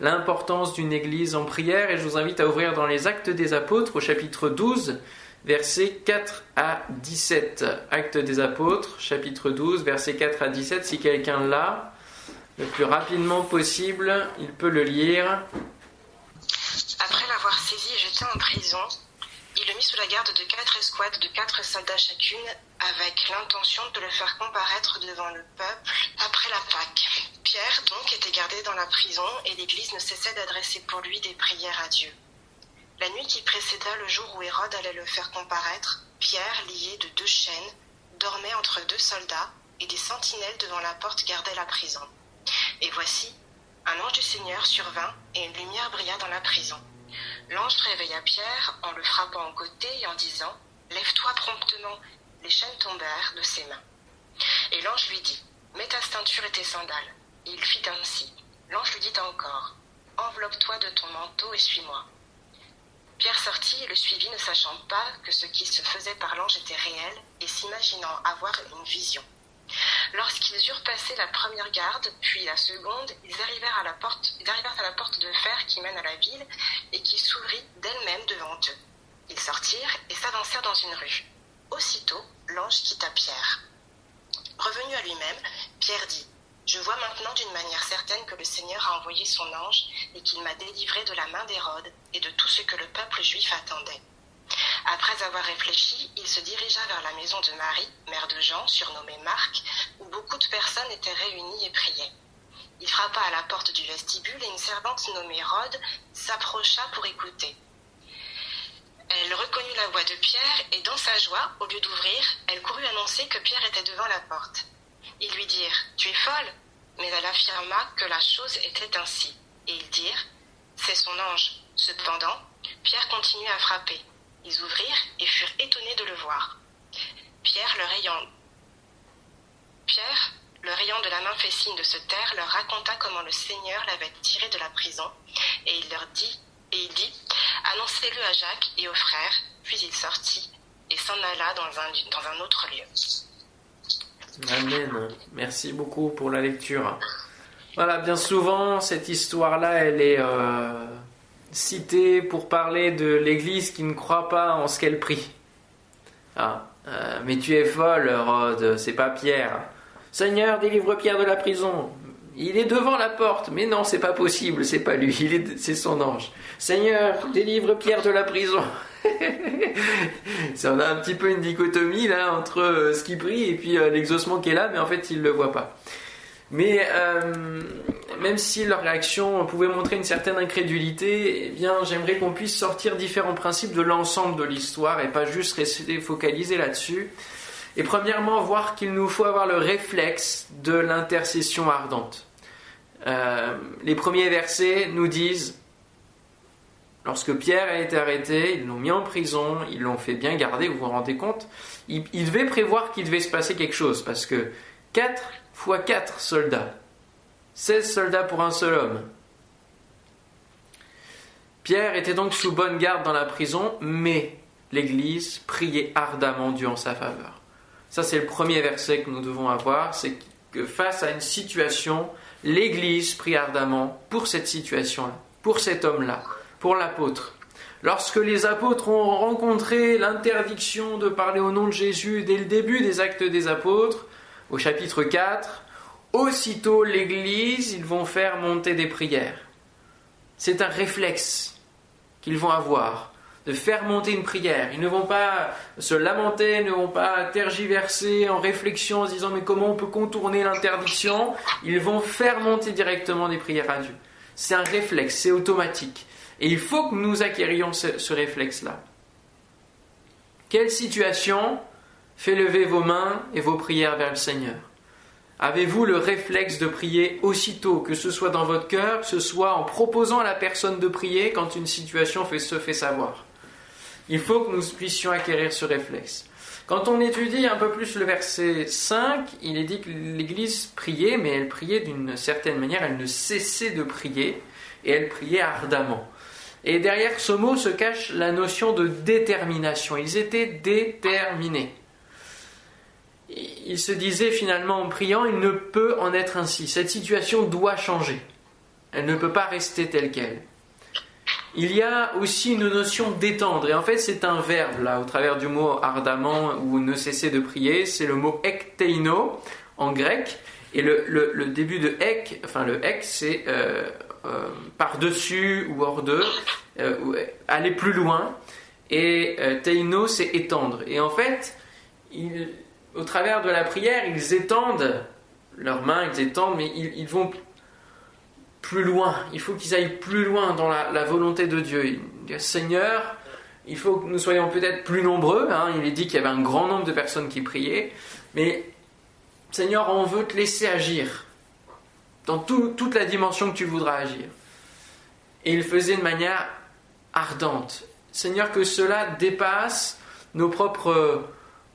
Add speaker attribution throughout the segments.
Speaker 1: l'importance d'une église en prière et je vous invite à ouvrir dans les Actes des Apôtres au chapitre 12, versets 4 à 17. Actes des Apôtres, chapitre 12, versets 4 à 17. Si quelqu'un l'a, le plus rapidement possible, il peut le lire.
Speaker 2: Après l'avoir saisi et jeté en prison, il le mit sous la garde de quatre escouades de quatre soldats chacune, avec l'intention de le faire comparaître devant le peuple après la Pâque. Pierre donc était gardé dans la prison et l'Église ne cessait d'adresser pour lui des prières à Dieu. La nuit qui précéda le jour où Hérode allait le faire comparaître, Pierre, lié de deux chaînes, dormait entre deux soldats et des sentinelles devant la porte gardaient la prison. Et voici, un ange du Seigneur survint et une lumière brilla dans la prison. L'ange réveilla Pierre en le frappant au côté et en disant Lève-toi promptement. Les chaînes tombèrent de ses mains. Et l'ange lui dit Mets ta ceinture et tes sandales. Et il fit ainsi. L'ange lui dit encore Enveloppe-toi de ton manteau et suis-moi. Pierre sortit et le suivit, ne sachant pas que ce qui se faisait par l'ange était réel et s'imaginant avoir une vision. Lorsqu'ils eurent passé la première garde, puis la seconde, ils arrivèrent à la porte, ils arrivèrent à la porte de fer qui mène à la ville et qui s'ouvrit d'elle-même devant eux. Ils sortirent et s'avancèrent dans une rue. Aussitôt, l'ange quitta Pierre. Revenu à lui-même, Pierre dit Je vois maintenant d'une manière certaine que le Seigneur a envoyé son ange et qu'il m'a délivré de la main d'Hérode et de tout ce que le peuple juif attendait. Après avoir réfléchi, il se dirigea vers la maison de Marie, mère de Jean, surnommée Marc, où beaucoup de personnes étaient réunies et priaient. Il frappa à la porte du vestibule et une servante nommée Rhodes s'approcha pour écouter. Elle reconnut la voix de Pierre et dans sa joie, au lieu d'ouvrir, elle courut annoncer que Pierre était devant la porte. Ils lui dirent Tu es folle Mais elle affirma que la chose était ainsi. Et ils dirent C'est son ange. Cependant, Pierre continuait à frapper. Ils ouvrirent et furent étonnés de le voir. Pierre, leur ayant, leur ayant de la main fait signe de se taire, leur raconta comment le Seigneur l'avait tiré de la prison, et il leur dit, et il dit, annoncez-le à Jacques et aux frères, puis il sortit et s'en alla dans un, autre lieu.
Speaker 1: Amen. Merci beaucoup pour la lecture. Voilà, bien souvent, cette histoire-là, elle est euh, citée pour parler de l'Église qui ne croit pas en ce qu'elle prie. Ah, euh, mais tu es folle, Rode, c'est pas Pierre. Seigneur, délivre Pierre de la prison. Il est devant la porte, mais non, c'est pas possible, c'est pas lui, c'est son ange. Seigneur, délivre Pierre de la prison. on a un petit peu une dichotomie là entre euh, ce qu'il prie et puis euh, l'exaucement qui est là, mais en fait il le voit pas. Mais euh, même si leur réaction pouvait montrer une certaine incrédulité, eh bien j'aimerais qu'on puisse sortir différents principes de l'ensemble de l'histoire et pas juste rester focalisé là-dessus. Et premièrement, voir qu'il nous faut avoir le réflexe de l'intercession ardente. Les premiers versets nous disent Lorsque Pierre a été arrêté, ils l'ont mis en prison, ils l'ont fait bien garder, vous vous rendez compte? Il, devait prévoir qu'il devait se passer quelque chose, parce que 4 fois 4 soldats, 16 soldats pour un seul homme. Pierre était donc sous bonne garde dans la prison, mais l'Église priait ardemment Dieu en sa faveur. Ça, c'est le premier verset que nous devons avoir, face à une situation, l'Église prie ardemment pour cette situation-là, pour cet homme-là pour l'apôtre. Lorsque les apôtres ont rencontré l'interdiction de parler au nom de Jésus dès le début des actes des apôtres, au chapitre 4, aussitôt l'Église, ils vont faire monter des prières. C'est un réflexe qu'ils vont avoir de faire monter une prière. Ils ne vont pas se lamenter, ne vont pas tergiverser en réflexion en se disant mais comment on peut contourner l'interdiction? Ils vont faire monter directement des prières à Dieu. C'est un réflexe, c'est automatique. Et il faut que nous acquérions ce, réflexe-là. Quelle situation? Fait lever vos mains et vos prières vers le Seigneur Avez-vous le réflexe de prier aussitôt, que ce soit dans votre cœur, que ce soit en proposant à la personne de prier quand une situation se fait savoir? Il faut que nous puissions acquérir ce réflexe. Quand on étudie un peu plus le verset 5, il est dit que l'Église priait, mais elle priait d'une certaine manière, elle ne cessait de prier, et elle priait ardemment. Et derrière ce mot se cache la notion de détermination. Ils étaient déterminés. Ils se disaient finalement en priant, il ne peut en être ainsi. Cette situation doit changer. Elle ne peut pas rester telle qu'elle. Il y a aussi une notion d'étendre. Et en fait, c'est un verbe, là, au travers du mot ardemment ou ne cesser de prier. C'est le mot ekteino en grec. Et le, début de ek, enfin le ek, c'est euh, euh, par-dessus ou hors de, euh, aller plus loin. Et teino, c'est étendre. Et en fait, au travers de la prière, ils étendent leurs mains, ils étendent, mais ils, vont plus loin. Il faut qu'ils aillent plus loin dans la, volonté de Dieu. Seigneur, il faut que nous soyons peut-être plus nombreux. Hein. Il est dit qu'il y avait un grand nombre de personnes qui priaient. Mais Seigneur, on veut te laisser agir dans toute la dimension que tu voudras agir. Et il faisait de manière ardente. Seigneur, que cela dépasse nos propres,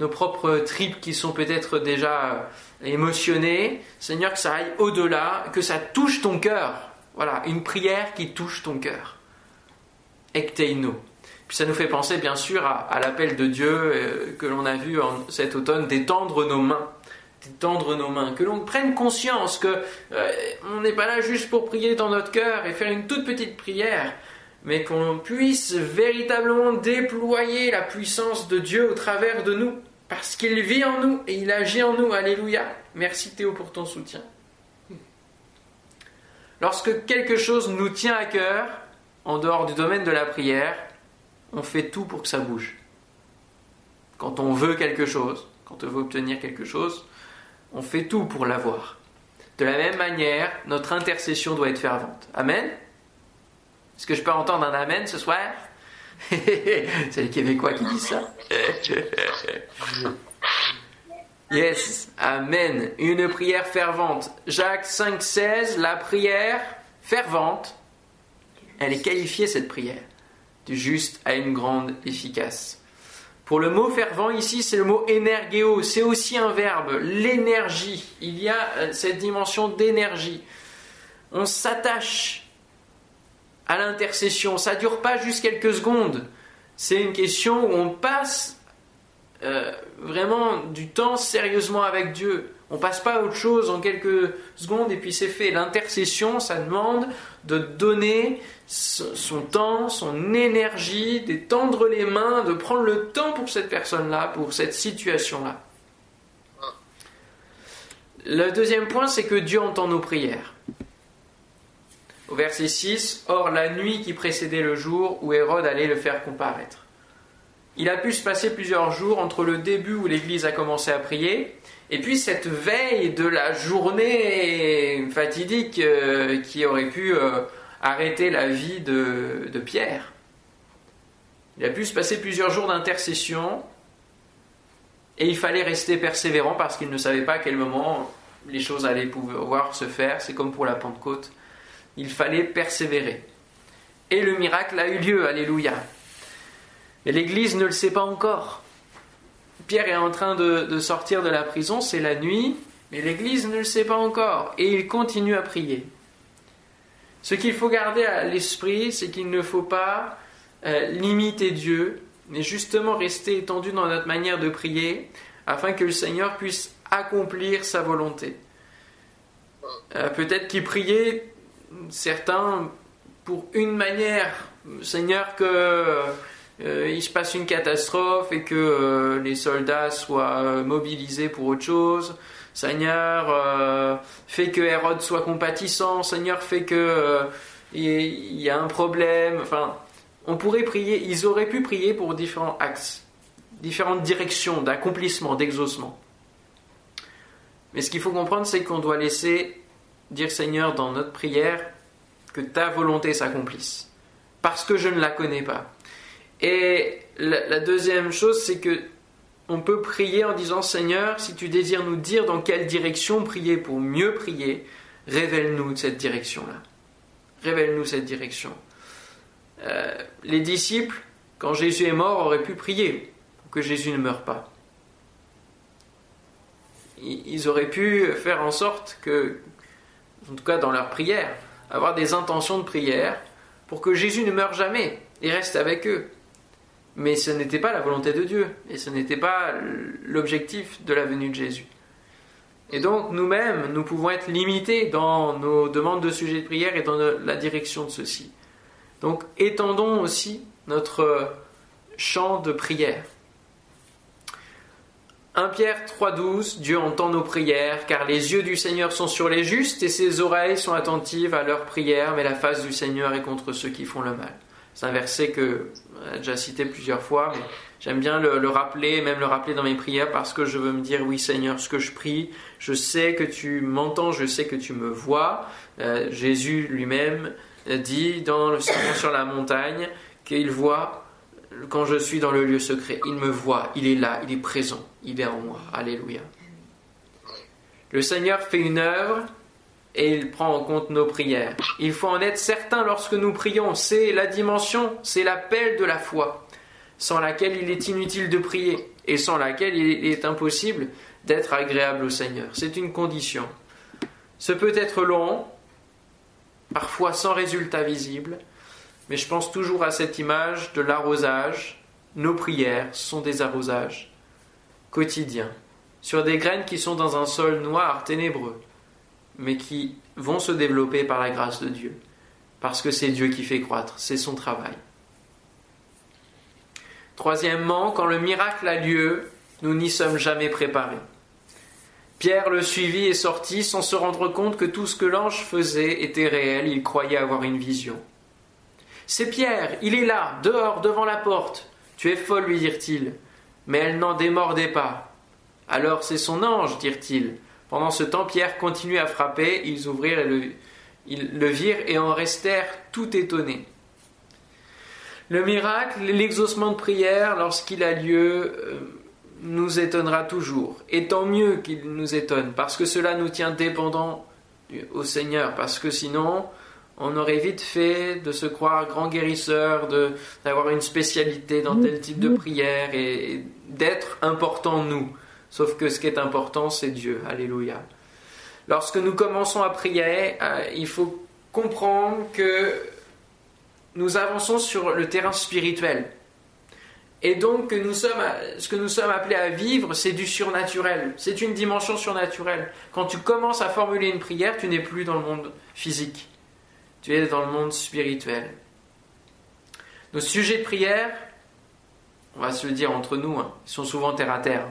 Speaker 1: nos propres tripes qui sont peut-être déjà émotionnées. Seigneur, que ça aille au-delà, que ça touche ton cœur. Voilà, une prière qui touche ton cœur. Ecteino. Puis ça nous fait penser bien sûr à, l'appel de Dieu euh, que l'on a vu en, cet automne d'étendre nos mains tendre nos mains, que l'on prenne conscience que euh, on n'est pas là juste pour prier dans notre cœur et faire une toute petite prière, mais qu'on puisse véritablement déployer la puissance de Dieu au travers de nous, parce qu'il vit en nous et il agit en nous. Alléluia. Merci Théo pour ton soutien. Lorsque quelque chose nous tient à cœur, en dehors du domaine de la prière, on fait tout pour que ça bouge. Quand on veut quelque chose, quand on veut obtenir quelque chose, on fait tout pour l'avoir. De la même manière, notre intercession doit être fervente. Amen Est-ce que je peux entendre un Amen ce soir? C'est les Québécois qui disent ça. yes, Amen. Une prière fervente. Jacques 5,16, la prière fervente, elle est qualifiée cette prière, du juste à une grande efficace. Pour le mot fervent ici, c'est le mot énergéo. C'est aussi un verbe, l'énergie. Il y a euh, cette dimension d'énergie. On s'attache à l'intercession. Ça ne dure pas juste quelques secondes. C'est une question où on passe euh, vraiment du temps sérieusement avec Dieu. On passe pas à autre chose en quelques secondes et puis c'est fait. L'intercession, ça demande de donner son temps, son énergie, d'étendre les mains, de prendre le temps pour cette personne-là, pour cette situation-là. Le deuxième point, c'est que Dieu entend nos prières. Verset 6, Or la nuit qui précédait le jour où Hérode allait le faire comparaître. Il a pu se passer plusieurs jours entre le début où l'Église a commencé à prier et puis cette veille de la journée fatidique euh, qui aurait pu euh, arrêter la vie de, Pierre. Il a pu se passer plusieurs jours d'intercession et il fallait rester persévérant parce qu'il ne savait pas à quel moment les choses allaient pouvoir se faire. C'est comme pour la Pentecôte. Il fallait persévérer. Et le miracle a eu lieu, alléluia. Mais l'Église ne le sait pas encore. Pierre est en train de, sortir de la prison, c'est la nuit, mais l'Église ne le sait pas encore, et il continue à prier. Ce qu'il faut garder à l'esprit, c'est qu'il ne faut pas euh, limiter Dieu, mais justement rester étendu dans notre manière de prier, afin que le Seigneur puisse accomplir sa volonté. Euh, peut-être qu'il priait, certains, pour une manière, Seigneur, que euh, il se passe une catastrophe et que euh, les soldats soient euh, mobilisés pour autre chose. Seigneur, fais que Hérode soit compatissant. Seigneur, fais que il y a un problème. Enfin, on pourrait prier. Ils auraient pu prier pour différents axes, différentes directions d'accomplissement, d'exaucement. Mais ce qu'il faut comprendre, c'est qu'on doit laisser dire Seigneur dans notre prière que ta volonté s'accomplisse, parce que je ne la connais pas et la, deuxième chose, c'est que on peut prier en disant Seigneur, si tu désires nous dire dans quelle direction prier pour mieux prier, révèle-nous cette direction-là. Révèle-nous cette direction. Euh, les disciples, quand Jésus est mort, auraient pu prier pour que Jésus ne meure pas. Ils auraient pu faire en sorte que, en tout cas dans leur prière, avoir des intentions de prière pour que Jésus ne meure jamais et reste avec eux. Mais ce n'était pas la volonté de Dieu et ce n'était pas l'objectif de la venue de Jésus. Et donc nous-mêmes, nous pouvons être limités dans nos demandes de sujets de prière et dans la direction de ceux-ci. Donc étendons aussi notre champ de prière. 1 Pierre 3,12 Dieu entend nos prières, car les yeux du Seigneur sont sur les justes et ses oreilles sont attentives à leurs prières, mais la face du Seigneur est contre ceux qui font le mal. C'est un verset que j'ai déjà cité plusieurs fois, mais j'aime bien le, rappeler, même le rappeler dans mes prières, parce que je veux me dire, oui Seigneur, ce que je prie, je sais que tu m'entends, je sais que tu me vois. Euh, Jésus lui-même dit dans le Sermon sur la montagne qu'il voit quand je suis dans le lieu secret. Il me voit, il est là, il est présent, il est en moi. Alléluia. Le Seigneur fait une œuvre et il prend en compte nos prières. Il faut en être certain lorsque nous prions. C'est la dimension, c'est l'appel de la foi, sans laquelle il est inutile de prier et sans laquelle il est impossible d'être agréable au Seigneur. C'est une condition. Ce peut être long, parfois sans résultat visible, mais je pense toujours à cette image de l'arrosage. Nos prières sont des arrosages quotidiens, sur des graines qui sont dans un sol noir, ténébreux, mais qui vont se développer par la grâce de Dieu, parce que c'est Dieu qui fait croître, c'est son travail. Troisièmement, quand le miracle a lieu, nous n'y sommes jamais préparés. Pierre le suivit et sortit sans se rendre compte que tout ce que l'ange faisait était réel, il croyait avoir une vision. C'est Pierre, il est là, dehors, devant la porte. Tu es folle, lui dirent-ils. Mais elle n'en démordait pas. Alors c'est son ange, dirent-ils. Pendant ce temps, Pierre continuait à frapper, ils ouvrirent et le virent et en restèrent tout étonnés. Le miracle, l'exaucement de prière, lorsqu'il a lieu, euh, nous étonnera toujours. Et tant mieux qu'il nous étonne, parce que cela nous tient dépendants au Seigneur, parce que sinon, on aurait vite fait de se croire grand guérisseur, d'avoir une spécialité dans tel type de prière et, d'être important nous. Sauf que ce qui est important, c'est Dieu. Alléluia. Lorsque nous commençons à prier, euh, il faut comprendre que nous avançons sur le terrain spirituel. Et donc, que nous sommes, ce que nous sommes appelés à vivre, c'est du surnaturel. C'est une dimension surnaturelle. Quand tu commences à formuler une prière, tu n'es plus dans le monde physique. Tu es dans le monde spirituel. Nos sujets de prière, on va se le dire entre nous, hein, sont souvent terre à terre.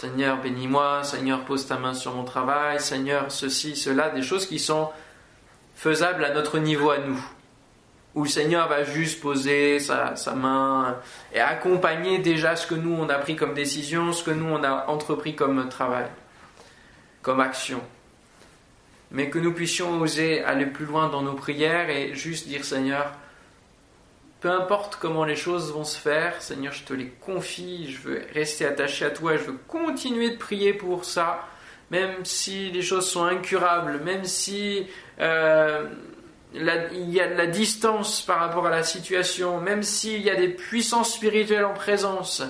Speaker 1: Seigneur, bénis-moi. Seigneur, pose ta main sur mon travail. Seigneur, ceci, cela, des choses qui sont faisables à notre niveau à nous où le Seigneur va juste poser sa, main et accompagner déjà ce que nous on a pris comme décision, ce que nous on a entrepris comme travail, comme action. Mais que nous puissions oser aller plus loin dans nos prières et juste dire Seigneur, peu importe comment les choses vont se faire, Seigneur, je te les confie, je veux rester attaché à toi, je veux continuer de prier pour ça, même si les choses sont incurables, même si euh, il y a de la distance par rapport à la situation, même s'il y a des puissances spirituelles en présence,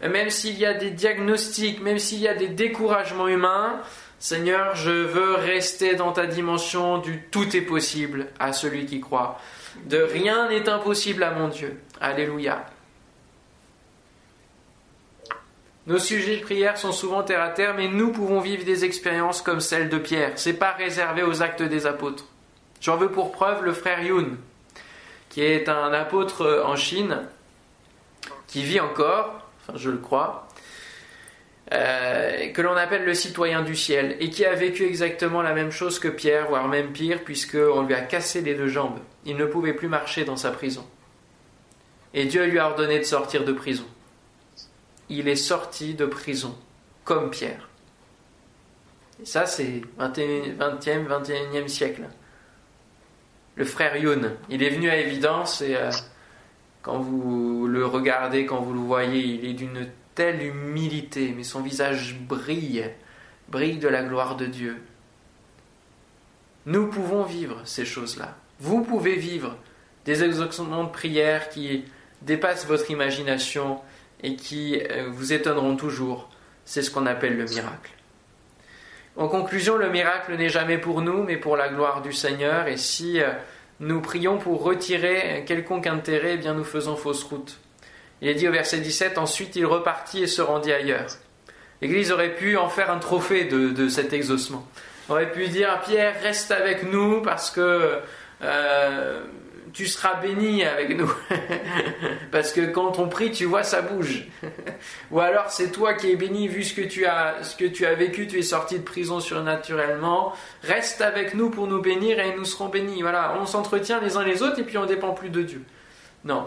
Speaker 1: même s'il y a des diagnostics, même s'il y a des découragements humains, Seigneur, je veux rester dans ta dimension du tout est possible à celui qui croit. De rien n'est impossible à mon Dieu. Alléluia. Nos sujets de prière sont souvent terre à terre, mais nous pouvons vivre des expériences comme celle de Pierre. C'est pas réservé aux actes des apôtres. J'en veux pour preuve le frère Yun, qui est un apôtre en Chine, qui vit encore, enfin je le crois, euh, que l'on appelle le citoyen du ciel, et qui a vécu exactement la même chose que Pierre, voire même pire, puisqu'on lui a cassé les deux jambes. Il ne pouvait plus marcher dans sa prison. Et Dieu lui a ordonné de sortir de prison. Il est sorti de prison, comme Pierre. Et ça, c'est 20e, 21e siècle le frère Yun. Il est venu à évidence et euh, quand vous le regardez, quand vous le voyez, il est d'une telle humilité, mais son visage brille, brille de la gloire de Dieu. Nous pouvons vivre ces choses-là. Vous pouvez vivre des exaucements de prière qui dépassent votre imagination et qui euh, vous étonneront toujours. C'est ce qu'on appelle le miracle. En conclusion, le miracle n'est jamais pour nous, mais pour la gloire du Seigneur. Et si euh, nous prions pour retirer quelconque intérêt, eh bien nous faisons fausse route. Il est dit au verset 17, ensuite il repartit et se rendit ailleurs. L'Église aurait pu en faire un trophée de, cet exaucement. aurait pu dire Pierre, reste avec nous parce que euh, tu seras béni avec nous. parce que quand on prie, tu vois, ça bouge. Ou alors c'est toi qui es béni vu ce que tu as, ce que tu as vécu, tu es sorti de prison surnaturellement. Reste avec nous pour nous bénir et nous serons bénis. Voilà, on s'entretient les uns les autres et puis on dépend plus de Dieu. Non.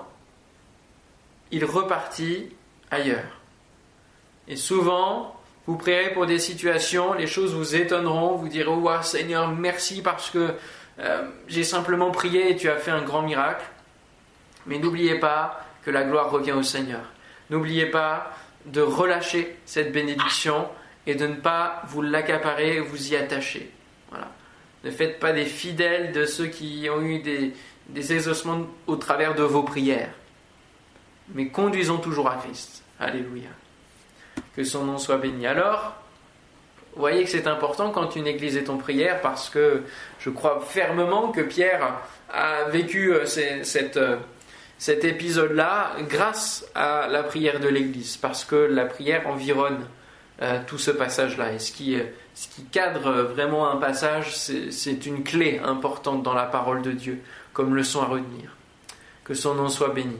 Speaker 1: Il repartit ailleurs. Et souvent, vous prierez pour des situations, les choses vous étonneront, vous direz Oh Seigneur, merci parce que euh, j'ai simplement prié et tu as fait un grand miracle. Mais n'oubliez pas que la gloire revient au Seigneur. N'oubliez pas de relâcher cette bénédiction et de ne pas vous l'accaparer, vous y attacher. Voilà. Ne faites pas des fidèles de ceux qui ont eu des exaucements au travers de vos prières. Mais conduisons toujours à Christ. Alléluia que son nom soit béni. Alors, vous voyez que c'est important quand une église est en prière parce que je crois fermement que Pierre a vécu euh, euh, cet épisode-là grâce à la prière de l'église parce que la prière environne euh, tout ce passage-là. Et ce qui, ce qui cadre vraiment un passage, c'est une clé importante dans la parole de Dieu comme leçon à retenir. Que son nom soit béni.